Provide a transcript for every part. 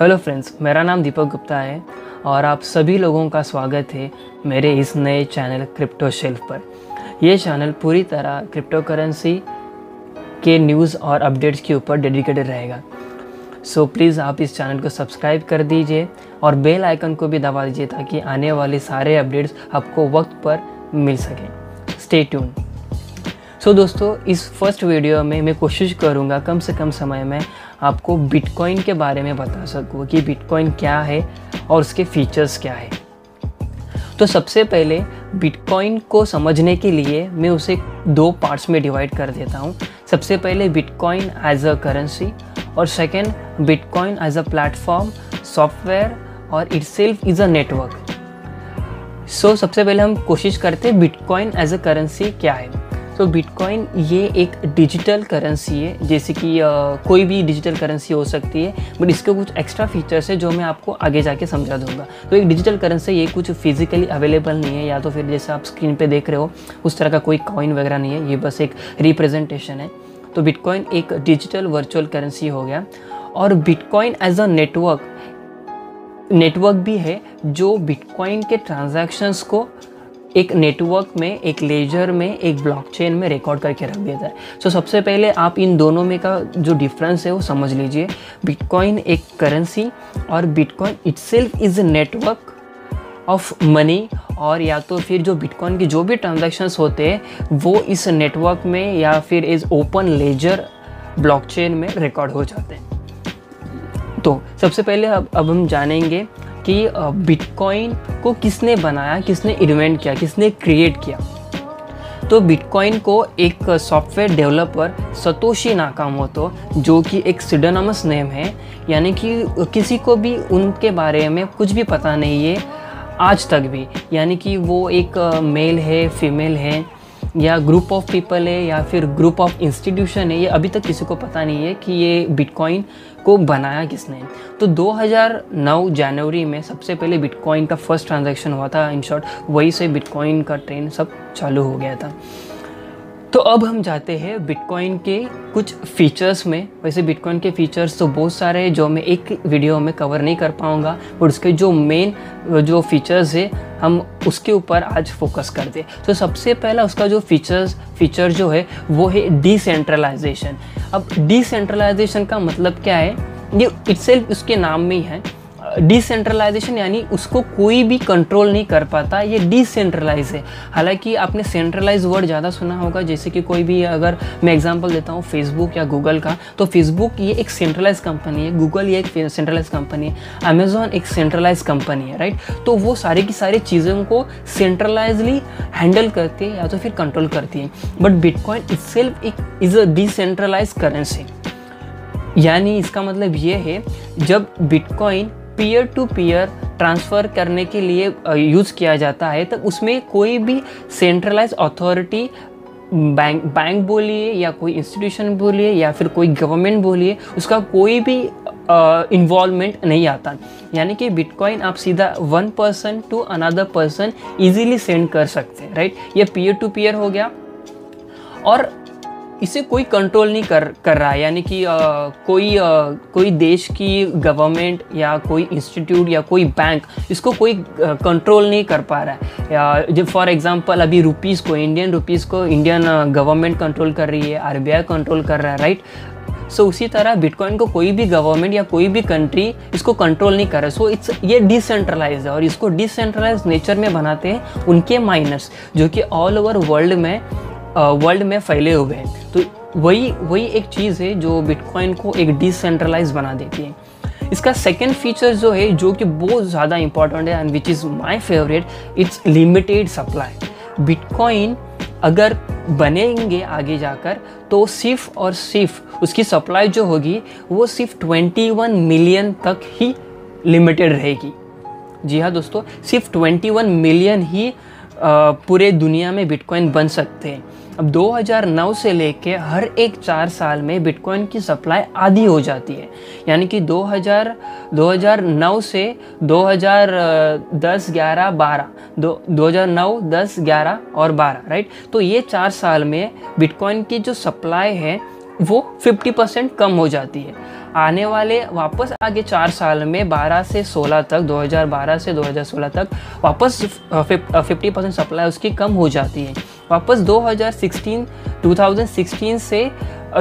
Hello friends मेरा नाम दीपक गुप्ता है और आप सभी लोगों का स्वागत है मेरे इस नए चैनल क्रिप्टो शेल्फ पर। यह चैनल पूरी तरह क्रिप्टो करेंसी के न्यूज़ और अपडेट्स के ऊपर डेडिकेटेड रहेगा। सो so, प्लीज़ आप इस चैनल को सब्सक्राइब कर दीजिए और बेल आइकन को भी दबा दीजिए ताकि आने वाले सारे अपडेट्स आपको वक्त पर मिल सकें। स्टे ट्यून सो दोस्तों इस फ़र्स्ट वीडियो में मैं कोशिश करूँगा कम से कम समय में आपको बिटकॉइन के बारे में बता सकूँ कि बिटकॉइन क्या है और उसके फीचर्स क्या है। तो सबसे पहले बिटकॉइन को समझने के लिए मैं उसे दो पार्ट्स में डिवाइड कर देता हूँ। सबसे पहले बिटकॉइन एज अ करेंसी और second bitcoin as a platform software और itself is a network so सबसे पहले हम कोशिश करते हैं बिटकॉइन एज अ करेंसी क्या है। तो बिटकॉइन ये एक डिजिटल करेंसी है, जैसे कि कोई भी डिजिटल करेंसी हो सकती है बट इसके कुछ एक्स्ट्रा फीचर्स है जो मैं आपको आगे जाके समझा दूँगा। तो एक डिजिटल करेंसी ये कुछ फिजिकली अवेलेबल नहीं है, या तो फिर जैसे आप स्क्रीन पे देख रहे हो, उस तरह का कोई कॉइन वगैरह नहीं है, ये बस एक रिप्रेजेंटेशन है। तो बिटकॉइन एक डिजिटल वर्चुअल करेंसी हो गया, और bitcoin as a network network भी है जो बिटकॉइन के ट्रांजैक्शंस को एक नेटवर्क में एक लेजर में एक ब्लॉकचेन में रिकॉर्ड करके रख देता है सो so, सबसे पहले आप इन दोनों में का जो डिफरेंस है वो समझ लीजिए। बिटकॉइन एक करेंसी और bitcoin itself is network of money और या तो फिर जो बिटकॉइन के जो भी ट्रांजेक्शन्स होते हैं वो इस नेटवर्क में या फिर इस ओपन लेजर ब्लॉकचेन में रिकॉर्ड हो जाते हैं। तो सबसे पहले अब अब हम जानेंगे कि बिटकॉइन को किसने बनाया, किसने इन्वेंट किया, किसने क्रिएट किया? तो बिटकॉइन को एक सॉफ्टवेयर डेवलपर सतोशी नाकामोतो जो कि एक सिडोनमस नेम है, यानी कि किसी को भी उनके बारे में कुछ भी पता नहीं है आज तक भी, यानी कि वो एक मेल है फीमेल है या ग्रुप ऑफ़ पीपल है या फिर ग्रुप ऑफ़ इंस्टीट्यूशन है, ये अभी तक किसी को पता नहीं है कि ये बिटकॉइन को बनाया किसने। तो 2009 जनवरी में सबसे पहले बिटकॉइन का फ़र्स्ट ट्रांजैक्शन हुआ था। इन शॉर्ट वही से बिटकॉइन का ट्रेंड सब चालू हो गया था। तो अब हम जाते हैं बिटकॉइन के कुछ फीचर्स में। वैसे बिटकॉइन के फीचर्स तो बहुत सारे हैं जो मैं एक वीडियो में कवर नहीं कर पाऊँगा बट उसके जो मेन जो फीचर्स है, हम उसके ऊपर आज फोकस करते हैं। तो सबसे पहला उसका जो फीचर्स फीचर जो है, वो है डिसेंट्रलाइजेशन अब डिसेंट्रलाइजेशन का मतलब क्या है? ये इट्सेल्फ उसके नाम में ही है। डिसेंट्रलाइजेशन यानी उसको कोई भी कंट्रोल नहीं कर पाता, ये डिसेंट्रलाइज है। हालाँकि आपने सेंट्रलाइज वर्ड ज़्यादा सुना होगा, जैसे कि कोई भी अगर मैं एग्जांपल देता हूँ फेसबुक या गूगल का तो फेसबुक ये एक सेंट्रलाइज कंपनी है गूगल ये एक सेंट्रलाइज कंपनी है अमेजोन एक सेंट्रलाइज कंपनी है राइट तो वो सारी की सारी चीज़ों को सेंट्रलाइजली हैंडल करती है या तो फिर कंट्रोल करती है। बट बिटकॉइन इट्सेल्फ एक इज़ अ डिसेंट्रलाइज करेंसी यानी इसका मतलब ये है, जब bitcoin peer to peer transfer करने के लिए यूज़ किया जाता है तो उसमें कोई भी सेंट्रलाइज अथॉरिटी बैंक बैंक बोलिए या कोई इंस्टीट्यूशन बोलिए या फिर कोई गवर्नमेंट बोलिए, उसका कोई भी इन्वॉल्वमेंट नहीं आता। यानी कि बिटकॉइन आप सीधा one person to another person easily send कर सकते हैं राइट ये पीयर टू पीयर हो गया। और इसे कोई कंट्रोल नहीं कर कर रहा। है यानी कि आ, कोई आ, कोई देश की गवर्नमेंट या कोई इंस्टीट्यूट या कोई बैंक इसको कोई कंट्रोल नहीं कर पा रहा है। या जब फॉर एग्जांपल अभी रुपीज़ को इंडियन रुपीज़ को इंडियन गवर्नमेंट कंट्रोल कर रही है आरबीआई कंट्रोल कर रहा है राइट सो so, उसी तरह बिटकॉइन को कोई भी गवर्नमेंट या कोई भी कंट्री इसको कंट्रोल नहीं कर रहा। सो so, इट्स ये डिसेंट्रलाइज है और इसको डिसेंट्रलाइज नेचर में बनाते हैं उनके माइनर्स जो कि ऑल ओवर वर्ल्ड में वर्ल्ड में फैले हुए हैं। तो वही वही एक चीज़ है जो बिटकॉइन को एक डिसेंट्रलाइज बना देती है। इसका सेकेंड फीचर जो है, जो कि बहुत ज़्यादा इंपॉर्टेंट है and which is my favourite it's limited supply bitcoin अगर बनेंगे आगे जाकर तो सिर्फ़ और सिर्फ़ उसकी सप्लाई जो होगी, वो सिर्फ़ 21 मिलियन तक ही लिमिटेड रहेगी। जी हाँ दोस्तों, सिर्फ़ 21 मिलियन ही पूरे दुनिया में बिटकॉइन बन सकते हैं। अब 2009 से लेके हर एक चार साल में बिटकॉइन की सप्लाई आधी हो जाती है। यानी कि 2000 2009 से 2010 11 12 दो 2009 10 11 और 12 राइट तो ये चार साल में बिटकॉइन की जो सप्लाई है, वो 50 परसेंट कम हो जाती है। आने वाले वापस आगे चार साल में 12 से 16 तक 2012 से 2016 तक वापस फिफ्टी परसेंट सप्लाई उसकी कम हो जाती है। वापस 2016 2016 से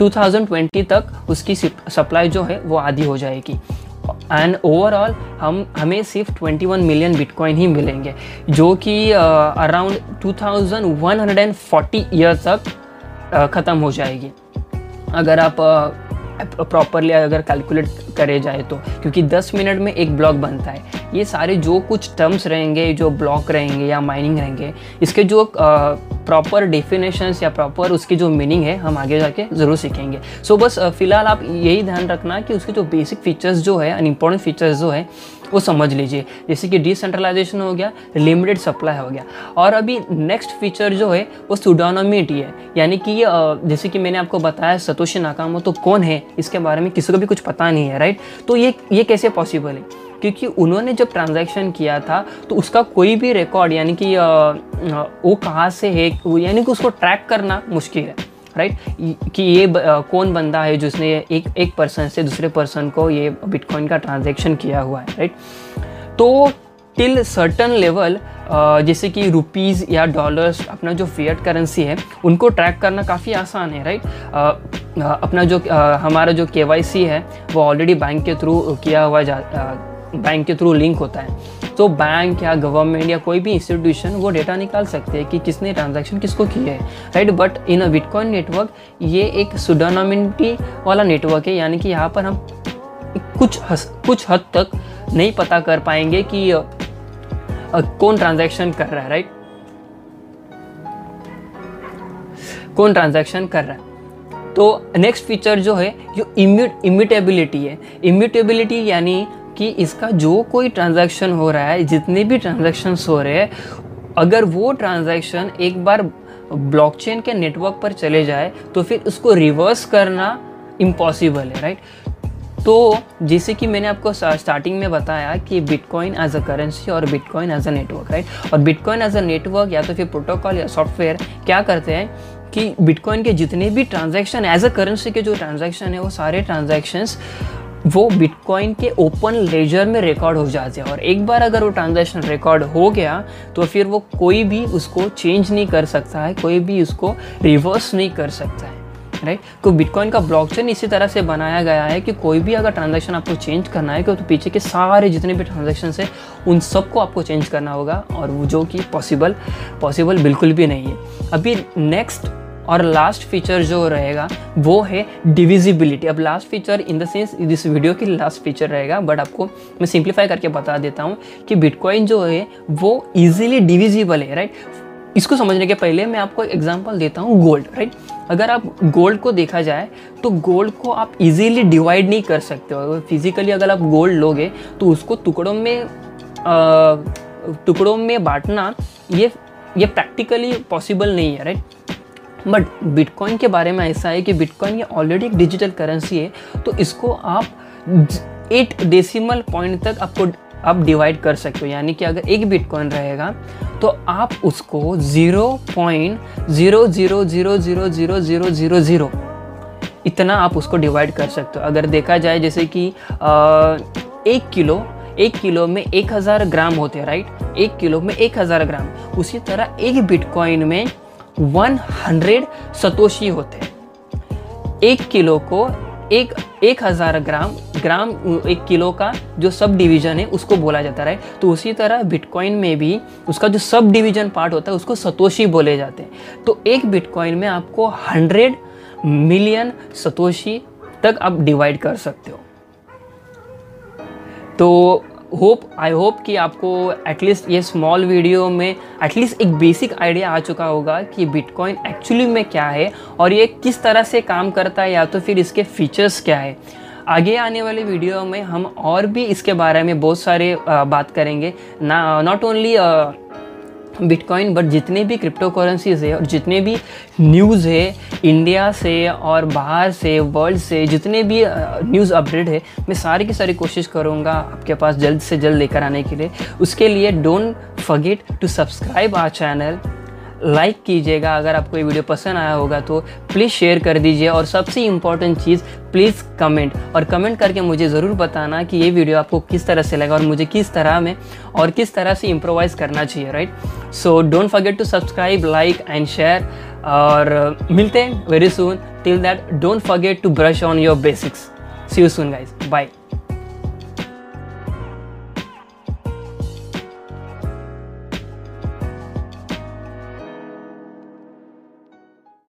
2020 तक उसकी सप्लाई जो है वो आधी हो जाएगी। एंड ओवरऑल हम हमें सिर्फ़ 21 मिलियन बिटकॉइन ही मिलेंगे जो कि अराउंड uh, 2140 ईयर तक uh, ख़त्म हो जाएगी। अगर आप प्रॉपरली uh, अगर कैलकुलेट करे जाए तो क्योंकि 10 मिनट में एक ब्लॉक बनता है। ये सारे जो कुछ टर्म्स रहेंगे जो ब्लॉक रहेंगे या माइनिंग रहेंगे इसके जो प्रॉपर डेफिनेशंस या प्रॉपर उसकी जो मीनिंग है हम आगे जाके ज़रूर सीखेंगे। सो so, बस फ़िलहाल आप यही ध्यान रखना कि उसके जो बेसिक फीचर्स जो है अनइम्पॉर्टेंट फीचर्स जो है वो समझ लीजिए। जैसे कि डिसेंट्रलाइजेशन हो गया लिमिटेड सप्लाई हो गया। और अभी नेक्स्ट फीचर जो है वो सुडोनोमिटी है। यानी कि जैसे कि मैंने आपको बताया सतोशी नाकामो तो कौन है? इसके बारे में किसी को भी कुछ पता नहीं है राइट तो ये ये कैसे पॉसिबल है? क्योंकि उन्होंने जब ट्रांजैक्शन किया था तो उसका कोई भी रिकॉर्ड यानी कि वो कहाँ से है यानी कि उसको ट्रैक करना मुश्किल है राइट कि ये ब, कौन बंदा है जिसने एक एक पर्सन से दूसरे पर्सन को ये बिटकॉइन का ट्रांजैक्शन किया हुआ है राइट तो टिल सर्टन लेवल जैसे कि रुपीज़ या डॉलर्स अपना जो फियट करेंसी है उनको ट्रैक करना काफ़ी आसान है राइट अपना जो आ, हमारा जो के है वो ऑलरेडी बैंक के थ्रू किया हुआ जा बैंक के थ्रू लिंक होता है। तो बैंक या गवर्नमेंट या कोई भी इंस्टीट्यूशन वो डेटा निकाल सकते हैं कि किसने ट्रांजैक्शन किसको की है right but in a bitcoin network ये एक सुडोनोमिनिटी वाला नेटवर्क है यानी कि यहाँ पर हम कुछ हस, कुछ हद तक नहीं पता कर पाएँगे कि आ, कौन ट्रांजैक्शन कर रहा है राइट कौन ट्रांजैक्शन कर रहा है। तो नेक्स्ट फीचर जो है जो इम्यूट इम्यूटेबिलिटी है। इम्यूटेबिलिटी यानी कि इसका जो कोई ट्रांजैक्शन हो रहा है, जितने भी ट्रांजैक्शन हो रहे हैं, अगर वो ट्रांजैक्शन एक बार ब्लॉकचेन के नेटवर्क पर चले जाए तो फिर उसको रिवर्स करना इम्पॉसिबल है राइट तो जैसे कि मैंने आपको स्टार्टिंग में बताया कि बिटकॉइन एज अ करेंसी और bitcoin as a network right और बिटकॉइन एज अ नेटवर्क या तो फिर प्रोटोकॉल या सॉफ्टवेयर क्या करते हैं कि बिटकॉइन के जितने भी ट्रांजैक्शन एज अ करेंसी के जो ट्रांजैक्शन है, वो सारे ट्रांजैक्शंस वो बिटकॉइन के ओपन लेजर में रिकॉर्ड हो जाते हैं। और एक बार अगर वो ट्रांजेक्शन रिकॉर्ड हो गया तो फिर वो कोई भी उसको चेंज नहीं कर सकता है, कोई भी उसको रिवर्स नहीं कर सकता है राइट तो बिटकॉइन का ब्लॉकचेन इसी तरह से बनाया गया है कि कोई भी अगर ट्रांजेक्शन आपको चेंज करना है तो पीछे के सारे जितने भी ट्रांजेक्शन है, उन सबको आपको चेंज करना होगा, और वो जो कि पॉसिबल पॉसिबल बिल्कुल भी नहीं है। अभी नेक्स्ट और लास्ट फीचर जो रहेगा, वो है डिविजिबिलिटी अब last feature in the sense this video की लास्ट फीचर रहेगा बट आपको मैं सिंप्लीफाई करके बता देता हूँ कि बिटकॉइन जो है, वो ईजिली डिविजिबल है राइट इसको समझने के पहले मैं आपको एग्ज़ाम्पल देता हूँ गोल्ड राइट अगर आप गोल्ड को देखा जाए तो गोल्ड को आप इजीली डिवाइड नहीं कर सकते हो। फिजिकली अगर आप गोल्ड लोगे तो उसको टुकड़ों में टुकड़ों में बांटना, ये ये प्रैक्टिकली पॉसिबल नहीं है राइट बट बिटकॉइन के बारे में ऐसा है कि बिटकॉइन ये ऑलरेडी एक डिजिटल करेंसी है तो इसको आप एट डेसिमल पॉइंट तक आपको आप डिवाइड कर सकते हो। यानी कि अगर एक बिटकॉइन रहेगा तो आप उसको zero point zero zero zero zero zero zero zero zero इतना आप उसको डिवाइड कर सकते हो। अगर देखा जाए जैसे कि एक किलो एक किलो में एक हज़ार ग्राम होते हैं राइट एक किलो में एक हज़ार ग्राम। उसी तरह एक बिटकॉइन में 100 सतोशी होते हैं। एक किलो को एक एक हज़ार ग्राम ग्राम, एक किलो का जो सब डिवीज़न है, उसको बोला जाता है। तो उसी तरह बिटकॉइन में भी उसका जो सब डिवीज़न पार्ट होता है, उसको सतोशी बोले जाते हैं। तो एक बिटकॉइन में आपको हंड्रेड मिलियन सतोशी तक आप डिवाइड कर सकते हो। तो होप आई होप कि आपको एटलीस्ट ये स्मॉल वीडियो में एटलीस्ट एक बेसिक आइडिया आ चुका होगा कि बिटकॉइन एक्चुअली में क्या है और ये किस तरह से काम करता है या तो फिर इसके फीचर्स क्या है। आगे आने वाले वीडियो में हम और भी इसके बारे में बहुत सारे बात करेंगे। ना नॉट ओनली बिटकॉइन बट जितने भी क्रिप्टो करेंसीज है और जितने भी न्यूज़ है इंडिया से और बाहर से वर्ल्ड से, जितने भी न्यूज़ अपडेट है, मैं सारी की सारी कोशिश करूँगा आपके पास जल्द से जल्द लेकर आने के लिए। उसके लिए don't forget to subscribe our channel like कीजिएगा। अगर आपको ये वीडियो पसंद आया होगा तो प्लीज़ शेयर कर दीजिए और सबसे इंपॉर्टेंट चीज़ प्लीज़ कमेंट और कमेंट करके मुझे ज़रूर बताना कि ये वीडियो आपको किस तरह से लगा और मुझे किस तरह में और किस तरह से इम्प्रोवाइज़ करना चाहिए right so don't forget to subscribe like and share और मिलते हैं very soon till that don't forget to brush on your basics see you soon guys bye